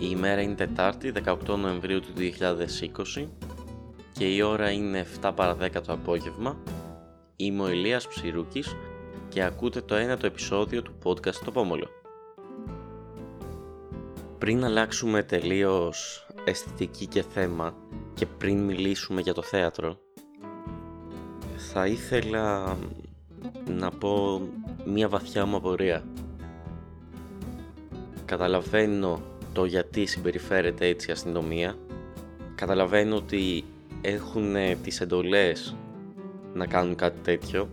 Η ημέρα είναι Τετάρτη, 18 Νοεμβρίου του 2020 και η ώρα είναι 7 παρα 10 το απόγευμα. Είμαι ο Ηλίας Ψηρούκης και ακούτε το ένατο επεισόδιο του podcast «Το Πόμολο». Πριν αλλάξουμε τελείως αισθητική και θέμα και πριν μιλήσουμε για το θέατρο, θα ήθελα να πω μία βαθιά μου απορία. Καταλαβαίνω το γιατί συμπεριφέρεται έτσι η αστυνομία. Καταλαβαίνω ότι έχουν τις εντολές να κάνουν κάτι τέτοιο.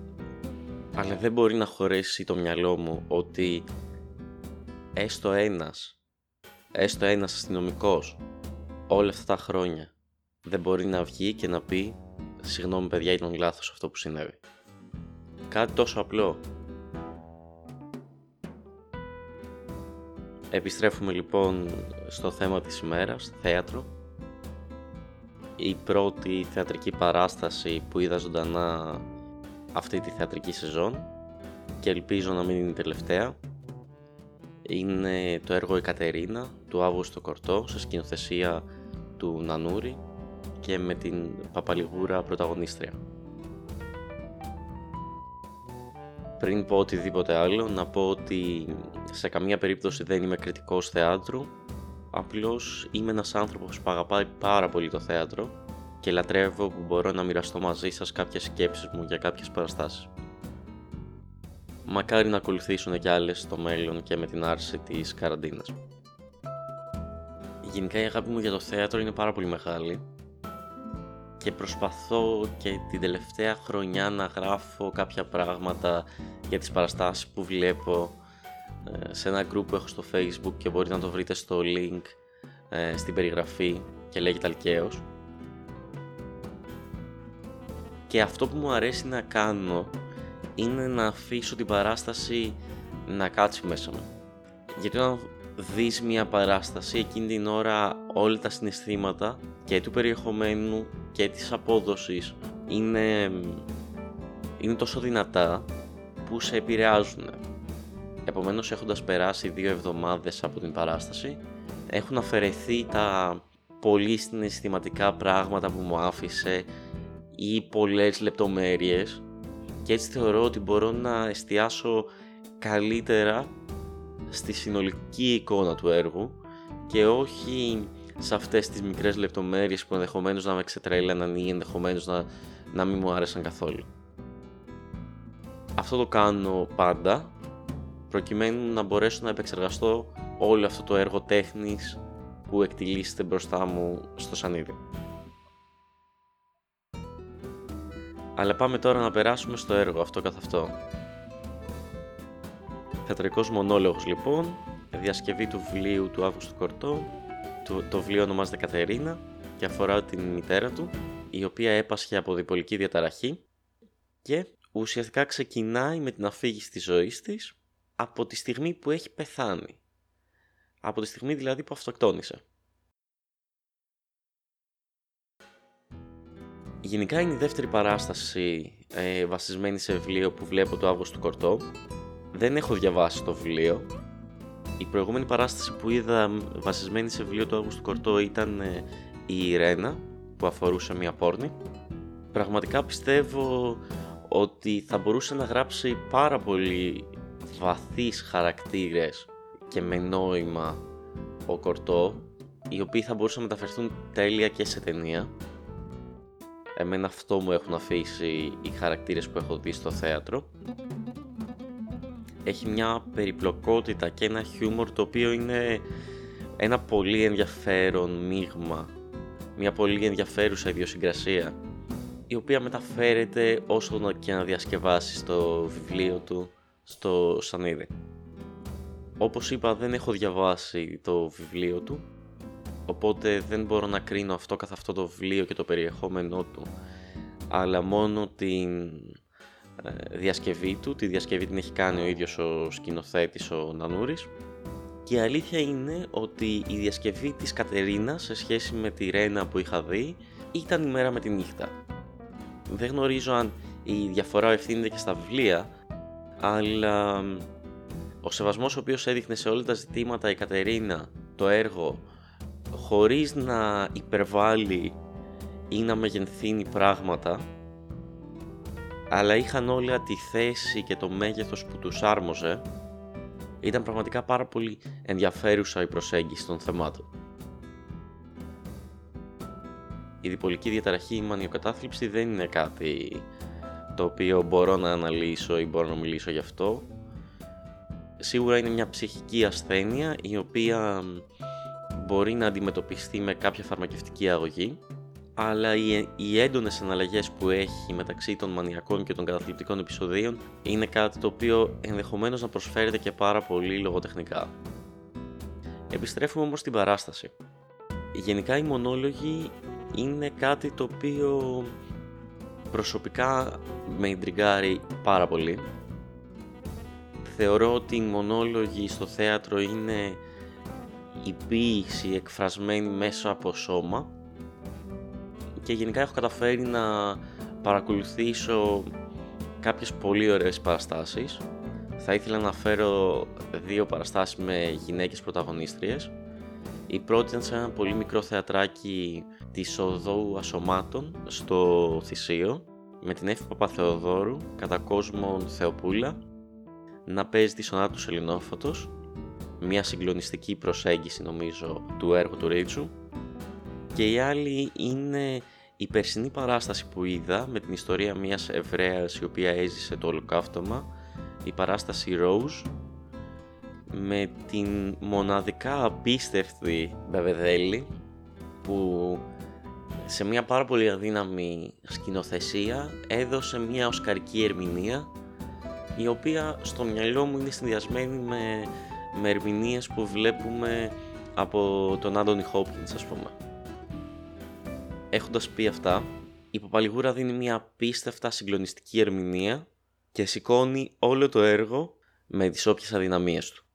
Αλλά δεν μπορεί να χωρέσει το μυαλό μου ότι έστω ένας, έστω ένας αστυνομικός όλα αυτά τα χρόνια δεν μπορεί να βγει και να πει «Συγγνώμη παιδιά ήταν λάθος αυτό που συνέβη». Κάτι τόσο απλό. Επιστρέφουμε λοιπόν στο θέμα της ημέρας, θέατρο. Η πρώτη θεατρική παράσταση που είδα ζωντανά αυτή τη θεατρική σεζόν και ελπίζω να μην είναι η τελευταία είναι το έργο «Η Κατερίνα» του Αύγουστο Κορτό σε σκηνοθεσία του Νανούρη και με την Παπαλιγούρα πρωταγωνίστρια. Πριν πω οτιδήποτε άλλο, να πω ότι σε καμία περίπτωση δεν είμαι κριτικός θεάτρου, απλώς είμαι ένας άνθρωπος που αγαπάει πάρα πολύ το θέατρο και λατρεύω που μπορώ να μοιραστώ μαζί σας κάποιες σκέψεις μου για κάποιες παραστάσεις. Μακάρι να ακολουθήσουν και άλλες στο μέλλον και με την άρση της καραντίνας. Γενικά η αγάπη μου για το θέατρο είναι πάρα πολύ μεγάλη και προσπαθώ και την τελευταία χρονιά να γράφω κάποια πράγματα για τις παραστάσεις που βλέπω ε, σε ένα group που έχω στο facebook και μπορείτε να το βρείτε στο link ε, στην περιγραφή και λέγεται Αλκαίος. Και αυτό που μου αρέσει να κάνω είναι να αφήσω την παράσταση να κάτσει μέσα μου. Γιατί όταν δεις μια παράσταση εκείνη την ώρα όλα τα συναισθήματα και του περιεχομένου και της απόδοσης είναι, είναι τόσο δυνατά που σε επηρεάζουν. Επομένως έχοντας περάσει δύο εβδομάδες από την παράσταση έχουν αφαιρεθεί τα πολύ συναισθηματικά πράγματα που μου άφησε ή πολλές λεπτομέρειες και έτσι θεωρώ ότι μπορώ να εστιάσω καλύτερα στη συνολική εικόνα του έργου και όχι σε αυτές τις μικρές λεπτομέρειες που ενδεχομένως να με ξετρέλαναν ή ενδεχομένως να, να μην μου άρεσαν καθόλου. Αυτό το κάνω πάντα προκειμένου να μπορέσω να επεξεργαστώ όλο αυτό το έργο τέχνης που εκτιλήσεται μπροστά μου στο σανίδι. Αλλά πάμε τώρα να περάσουμε στο έργο αυτό καθ' αυτό. Θεατρικός μονόλογος λοιπόν, διασκευή του βιβλίου του Αύγουστου Κορτό. Το, το βιβλίο ονομάζεται Κατερίνα και αφορά την μητέρα του, η οποία έπασχε από διπολική διαταραχή και ουσιαστικά ξεκινάει με την αφήγηση της ζωής της από τη στιγμή που έχει πεθάνει. Από τη στιγμή δηλαδή που αυτοκτόνησε. Γενικά είναι η δεύτερη παράσταση ε, βασισμένη σε βιβλίο που βλέπω το Αύγουστο Κορτό δεν έχω διαβάσει το βιβλίο. Η προηγούμενη παράσταση που είδα βασισμένη σε βιβλίο του Αύγουστου Κορτό ήταν ε, η Ιρένα που αφορούσε μια πόρνη. Πραγματικά πιστεύω ότι θα μπορούσε να γράψει πάρα πολύ βαθύς χαρακτήρες και με νόημα ο Κορτό οι οποίοι θα μπορούσαν να μεταφερθούν τέλεια και σε ταινία. Εμένα αυτό μου έχουν αφήσει οι χαρακτήρες που έχω δει στο θέατρο έχει μια περιπλοκότητα και ένα χιούμορ το οποίο είναι ένα πολύ ενδιαφέρον μείγμα, μια πολύ ενδιαφέρουσα ιδιοσυγκρασία η οποία μεταφέρεται όσο και να διασκευάσεις στο βιβλίο του στο Σανίδι. Όπως είπα δεν έχω διαβάσει το βιβλίο του οπότε δεν μπορώ να κρίνω αυτό καθ' αυτό το βιβλίο και το περιεχόμενό του αλλά μόνο την ε, διασκευή του. Τη διασκευή την έχει κάνει ο ίδιος ο σκηνοθέτης ο Νανούρης. Και η αλήθεια είναι ότι η διασκευή της Κατερίνας σε σχέση με τη Ρένα που είχα δει ήταν η μέρα με τη νύχτα. Δεν γνωρίζω αν η διαφορά ευθύνεται και στα βιβλία, αλλά ο σεβασμός ο οποίος έδειχνε σε όλα τα ζητήματα η Κατερίνα, το έργο χωρίς να υπερβάλλει ή να μεγενθύνει πράγματα αλλά είχαν όλα τη θέση και το μέγεθος που τους άρμοζε ήταν πραγματικά πάρα πολύ ενδιαφέρουσα η προσέγγιση των θεμάτων. Η διπολική διαταραχή, η μανιοκατάθλιψη δεν είναι κάτι το οποίο μπορώ να αναλύσω ή μπορώ να μιλήσω γι' αυτό. Σίγουρα είναι μια ψυχική ασθένεια η οποία μπορεί να αντιμετωπιστεί με κάποια φαρμακευτική αγωγή αλλά οι, οι έντονες αναλλαγές που έχει μεταξύ των μανιακών και των καταθλιπτικών επεισοδίων είναι κάτι το οποίο ενδεχομένως να προσφέρεται και πάρα πολύ λογοτεχνικά. Επιστρέφουμε όμως στην παράσταση. Γενικά οι μονόλογοι είναι κάτι το οποίο προσωπικά με ιντριγκάρει πάρα πολύ. Θεωρώ ότι οι μονόλογοι στο θέατρο είναι η ποίηση εκφρασμένη μέσα από σώμα και γενικά έχω καταφέρει να παρακολουθήσω κάποιες πολύ ωραίες παραστάσεις. Θα ήθελα να φέρω δύο παραστάσεις με γυναίκες πρωταγωνίστριες. Η πρώτη ήταν σε ένα πολύ μικρό θεατράκι της Οδόου Ασωμάτων στο Θησίο με την Εύη Παπαθεοδόρου κατά κόσμον Θεοπούλα να παίζει τη σονάτα του Σελινόφωτος μια συγκλονιστική προσέγγιση νομίζω του έργου του Ρίτσου και η άλλη είναι η περσινή παράσταση που είδα με την ιστορία μιας Εβραίας η οποία έζησε το ολοκαύτωμα, η παράσταση Rose, με την μοναδικά απίστευτη Μπεβεδέλη που σε μια πάρα πολύ αδύναμη σκηνοθεσία έδωσε μια οσκαρική ερμηνεία η οποία στο μυαλό μου είναι συνδυασμένη με, με ερμηνείες που βλέπουμε από τον Άντωνι Χόπκινς ας πούμε. Έχοντας πει αυτά, η Παπαλιγούρα δίνει μια απίστευτα συγκλονιστική ερμηνεία και σηκώνει όλο το έργο με τις όποιες αδυναμίες του.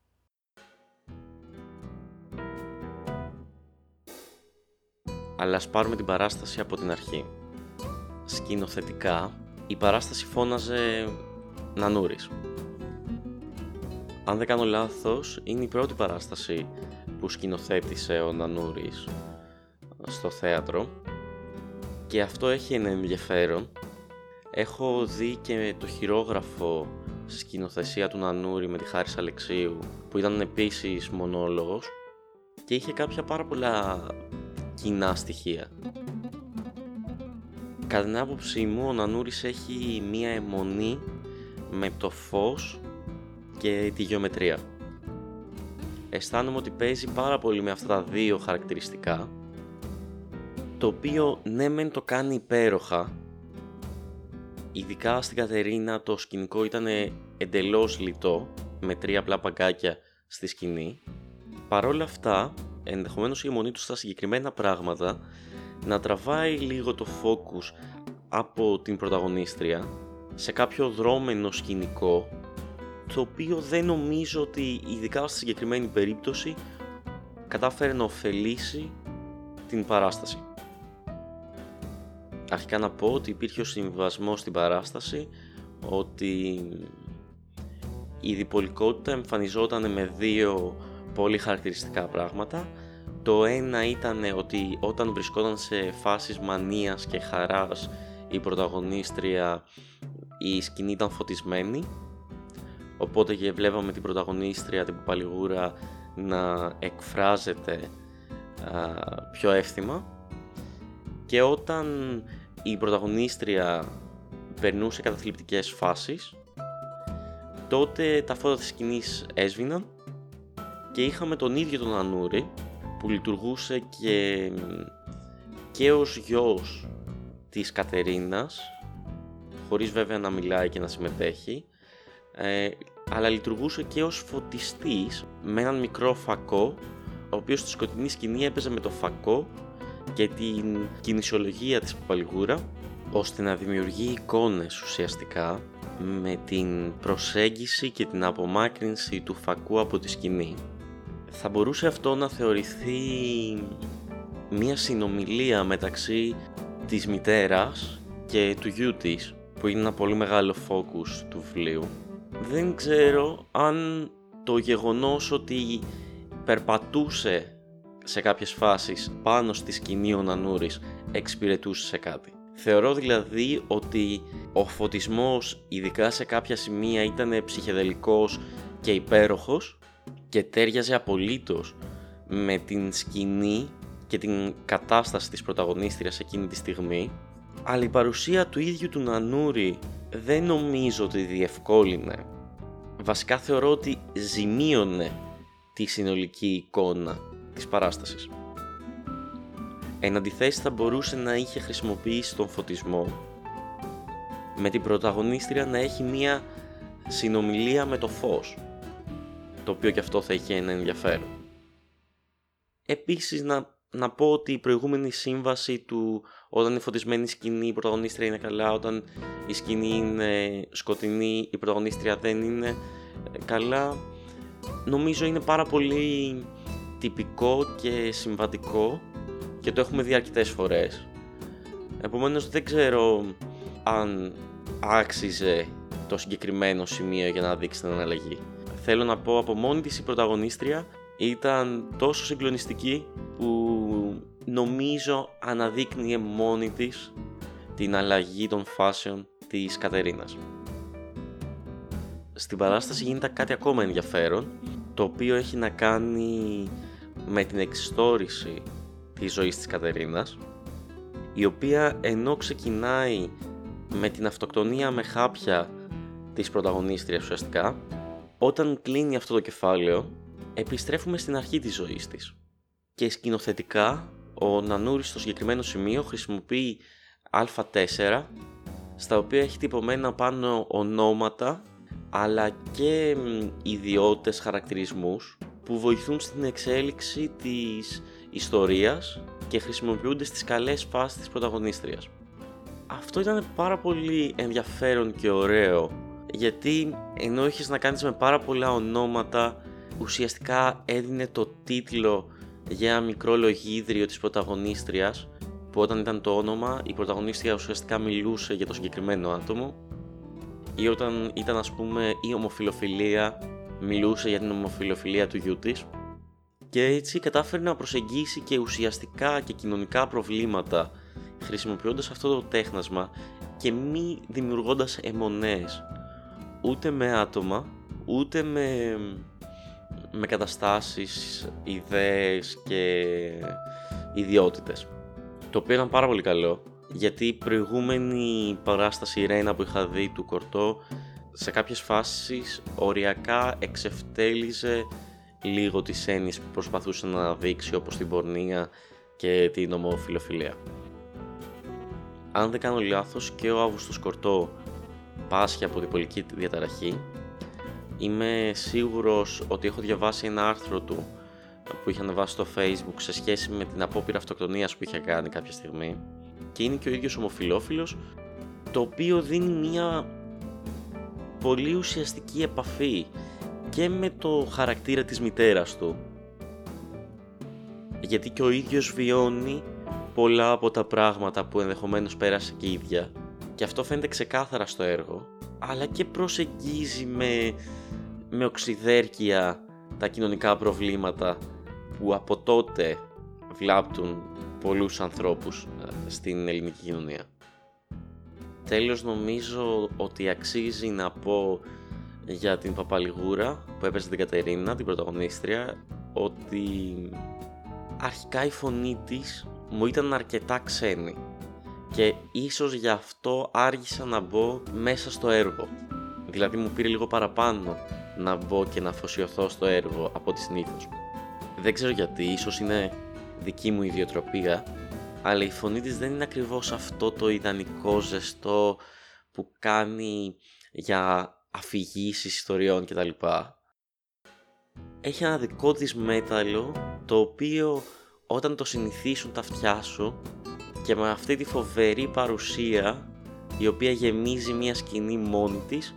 Αλλά ας πάρουμε την παράσταση από την αρχή. Σκηνοθετικά, η παράσταση φώναζε Νανούρης. Αν δεν κάνω λάθος, είναι η πρώτη παράσταση που σκηνοθέτησε ο Νανούρης στο θέατρο και αυτό έχει ένα ενδιαφέρον. Έχω δει και το χειρόγραφο σκηνοθεσία του Νανούρη με τη Χάρης Αλεξίου που ήταν επίσης μονόλογος και είχε κάποια πάρα πολλά κοινά στοιχεία. Κατά την άποψή μου ο Νανούρης έχει μία αιμονή με το φως και τη γεωμετρία. Αισθάνομαι ότι παίζει πάρα πολύ με αυτά τα δύο χαρακτηριστικά το οποίο ναι μεν το κάνει υπέροχα ειδικά στην Κατερίνα το σκηνικό ήταν εντελώς λιτό με τρία απλά παγκάκια στη σκηνή παρόλα αυτά ενδεχομένως η αιμονή του στα συγκεκριμένα πράγματα να τραβάει λίγο το focus από την πρωταγωνίστρια σε κάποιο δρόμενο σκηνικό το οποίο δεν νομίζω ότι ειδικά στη συγκεκριμένη περίπτωση κατάφερε να ωφελήσει την παράσταση. Αρχικά να πω ότι υπήρχε ο συμβασμός στην παράσταση ότι η διπολικότητα εμφανιζόταν με δύο πολύ χαρακτηριστικά πράγματα. Το ένα ήταν ότι όταν βρισκόταν σε φάσεις μανίας και χαράς η πρωταγωνίστρια η σκηνή ήταν φωτισμένη οπότε και βλέπαμε την πρωταγωνίστρια, την Παπαλιγούρα να εκφράζεται πιο εύθυμα και όταν η πρωταγωνίστρια περνούσε καταθλιπτικές φάσεις. Τότε τα φώτα της σκηνής έσβηναν και είχαμε τον ίδιο τον Ανούρη που λειτουργούσε και, και ως γιος της Κατερίνας χωρίς βέβαια να μιλάει και να συμμετέχει ε, αλλά λειτουργούσε και ως φωτιστής με έναν μικρό φακό ο οποίος στη σκοτεινή σκηνή έπαιζε με το φακό και την κινησιολογία της Παπαλιγούρα ώστε να δημιουργεί εικόνες ουσιαστικά με την προσέγγιση και την απομάκρυνση του φακού από τη σκηνή. Θα μπορούσε αυτό να θεωρηθεί μια συνομιλία μεταξύ της μητέρας και του γιού της που είναι ένα πολύ μεγάλο focus του βιβλίου. Δεν ξέρω αν το γεγονός ότι περπατούσε σε κάποιες φάσεις πάνω στη σκηνή ο Νανούρης εξυπηρετούσε σε κάτι. Θεωρώ δηλαδή ότι ο φωτισμός ειδικά σε κάποια σημεία ήταν ψυχεδελικός και υπέροχος και τέριαζε απολύτως με την σκηνή και την κατάσταση της πρωταγωνίστριας εκείνη τη στιγμή. Αλλά η παρουσία του ίδιου του Νανούρη δεν νομίζω ότι διευκόλυνε. Βασικά θεωρώ ότι ζημίωνε τη συνολική εικόνα της παράστασης. Εν αντιθέσει θα μπορούσε να είχε χρησιμοποιήσει τον φωτισμό με την πρωταγωνίστρια να έχει μία συνομιλία με το φως το οποίο και αυτό θα είχε ένα ενδιαφέρον. Επίσης να, να πω ότι η προηγούμενη σύμβαση του όταν η φωτισμένη σκηνή η πρωταγωνίστρια είναι καλά, όταν η σκηνή είναι σκοτεινή η πρωταγωνίστρια δεν είναι ε, καλά νομίζω είναι πάρα πολύ τυπικό και συμβατικό και το έχουμε δει αρκετές φορές. Επομένως δεν ξέρω αν άξιζε το συγκεκριμένο σημείο για να δείξει την αναλλαγή. Θέλω να πω από μόνη της η πρωταγωνίστρια ήταν τόσο συγκλονιστική που νομίζω αναδείκνυε μόνη της την αλλαγή των φάσεων της Κατερίνας. Στην παράσταση γίνεται κάτι ακόμα ενδιαφέρον το οποίο έχει να κάνει με την εξιστόρηση της ζωής της Κατερίνας η οποία ενώ ξεκινάει με την αυτοκτονία με χάπια της πρωταγωνίστριας ουσιαστικά όταν κλείνει αυτό το κεφάλαιο επιστρέφουμε στην αρχή της ζωής της. Και σκηνοθετικά ο Νανούρης στο συγκεκριμένο σημείο χρησιμοποιεί α4 στα οποία έχει τυπωμένα πάνω ονόματα αλλά και ιδιότητες, χαρακτηρισμούς που βοηθούν στην εξέλιξη της ιστορίας και χρησιμοποιούνται στις καλές φάσεις της πρωταγωνίστριας. Αυτό ήταν πάρα πολύ ενδιαφέρον και ωραίο γιατί ενώ είχες να κάνεις με πάρα πολλά ονόματα ουσιαστικά έδινε το τίτλο για ένα μικρό λογίδριο της πρωταγωνίστριας που όταν ήταν το όνομα η πρωταγωνίστρια ουσιαστικά μιλούσε για το συγκεκριμένο άτομο ή όταν ήταν ας πούμε η ομοφιλοφιλία μιλούσε για την ομοφιλοφιλία του γιού της και έτσι κατάφερε να προσεγγίσει και ουσιαστικά και κοινωνικά προβλήματα χρησιμοποιώντας αυτό το τέχνασμα και μη δημιουργώντας αιμονές ούτε με άτομα ούτε με, με καταστάσεις, ιδέες και ιδιότητες. Το οποίο ήταν πάρα πολύ καλό γιατί η προηγούμενη παράσταση Ρένα που είχα δει του Κορτό σε κάποιες φάσεις οριακά εξευτέλιζε λίγο τις έννοιες που προσπαθούσε να δείξει όπως την πορνεία και την ομοφιλοφιλία. Αν δεν κάνω λάθος και ο Αύγουστος Κορτό πάσχει από την πολιτική διαταραχή είμαι σίγουρος ότι έχω διαβάσει ένα άρθρο του που είχε ανεβάσει στο facebook σε σχέση με την απόπειρα αυτοκτονίας που είχε κάνει κάποια στιγμή και είναι και ο ίδιος ομοφιλόφιλος το οποίο δίνει μια πολύ ουσιαστική επαφή και με το χαρακτήρα της μητέρας του γιατί και ο ίδιος βιώνει πολλά από τα πράγματα που ενδεχομένως πέρασε και η ίδια και αυτό φαίνεται ξεκάθαρα στο έργο αλλά και προσεγγίζει με, με οξυδέρκεια τα κοινωνικά προβλήματα που από τότε βλάπτουν πολλούς ανθρώπους ε, στην ελληνική κοινωνία. Τέλος νομίζω ότι αξίζει να πω για την Παπαλιγούρα που έπαιζε την Κατερίνα, την πρωταγωνίστρια, ότι αρχικά η φωνή της μου ήταν αρκετά ξένη και ίσως γι' αυτό άργησα να μπω μέσα στο έργο. Δηλαδή μου πήρε λίγο παραπάνω να μπω και να αφοσιωθώ στο έργο από τη συνήθως. Δεν ξέρω γιατί, ίσως είναι δική μου ιδιοτροπία, αλλά η φωνή της δεν είναι ακριβώς αυτό το ιδανικό ζεστό που κάνει για αφηγήσεις ιστοριών κτλ. Έχει ένα δικό της μέταλλο το οποίο όταν το συνηθίσουν τα αυτιά σου και με αυτή τη φοβερή παρουσία η οποία γεμίζει μια σκηνή μόνη της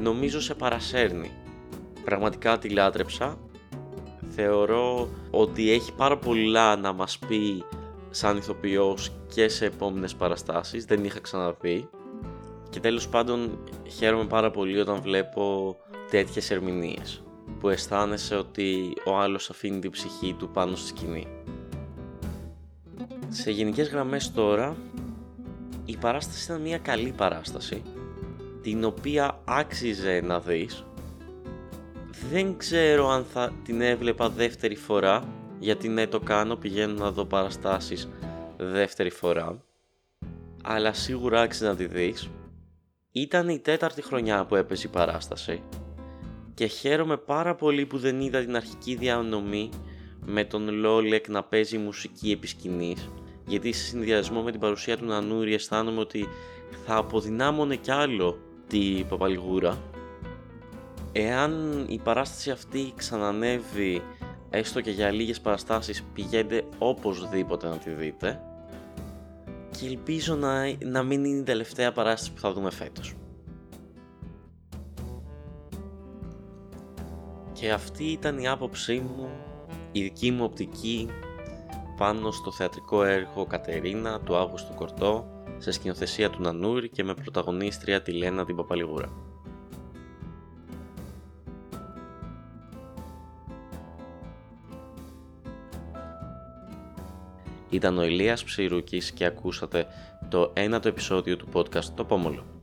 νομίζω σε παρασέρνει. Πραγματικά τη λάτρεψα. Θεωρώ ότι έχει πάρα πολλά να μας πει σαν ηθοποιός και σε επόμενες παραστάσεις, δεν είχα ξαναδεί και τέλος πάντων χαίρομαι πάρα πολύ όταν βλέπω τέτοιες ερμηνείες που αισθάνεσαι ότι ο άλλος αφήνει την ψυχή του πάνω στη σκηνή. Σε γενικές γραμμές τώρα, η παράσταση ήταν μια καλή παράσταση, την οποία άξιζε να δεις. Δεν ξέρω αν θα την έβλεπα δεύτερη φορά, γιατί ναι το κάνω, πηγαίνω να δω παραστάσεις δεύτερη φορά, αλλά σίγουρα άξιζε να τη δεις. Ήταν η τέταρτη χρονιά που έπαιζε η παράσταση και χαίρομαι πάρα πολύ που δεν είδα την αρχική διανομή με τον Λόλεκ να παίζει μουσική επί σκηνής, γιατί σε συνδυασμό με την παρουσία του Νανούρη αισθάνομαι ότι θα αποδυνάμωνε κι άλλο τη Παπαλιγούρα. Εάν η παράσταση αυτή ξανανεύει έστω και για λίγες παραστάσεις πηγαίνετε οπωσδήποτε να τη δείτε και ελπίζω να, να μην είναι η τελευταία παράσταση που θα δούμε φέτος. Και αυτή ήταν η άποψή μου, η δική μου οπτική πάνω στο θεατρικό έργο Κατερίνα του Αύγουστου Κορτό σε σκηνοθεσία του Νανούρη και με πρωταγωνίστρια τη Λένα την Παπαλιγούρα. Ήταν ο Ηλίας Ψηρούκης και ακούσατε το ένατο επεισόδιο του podcast «Το Πόμολο».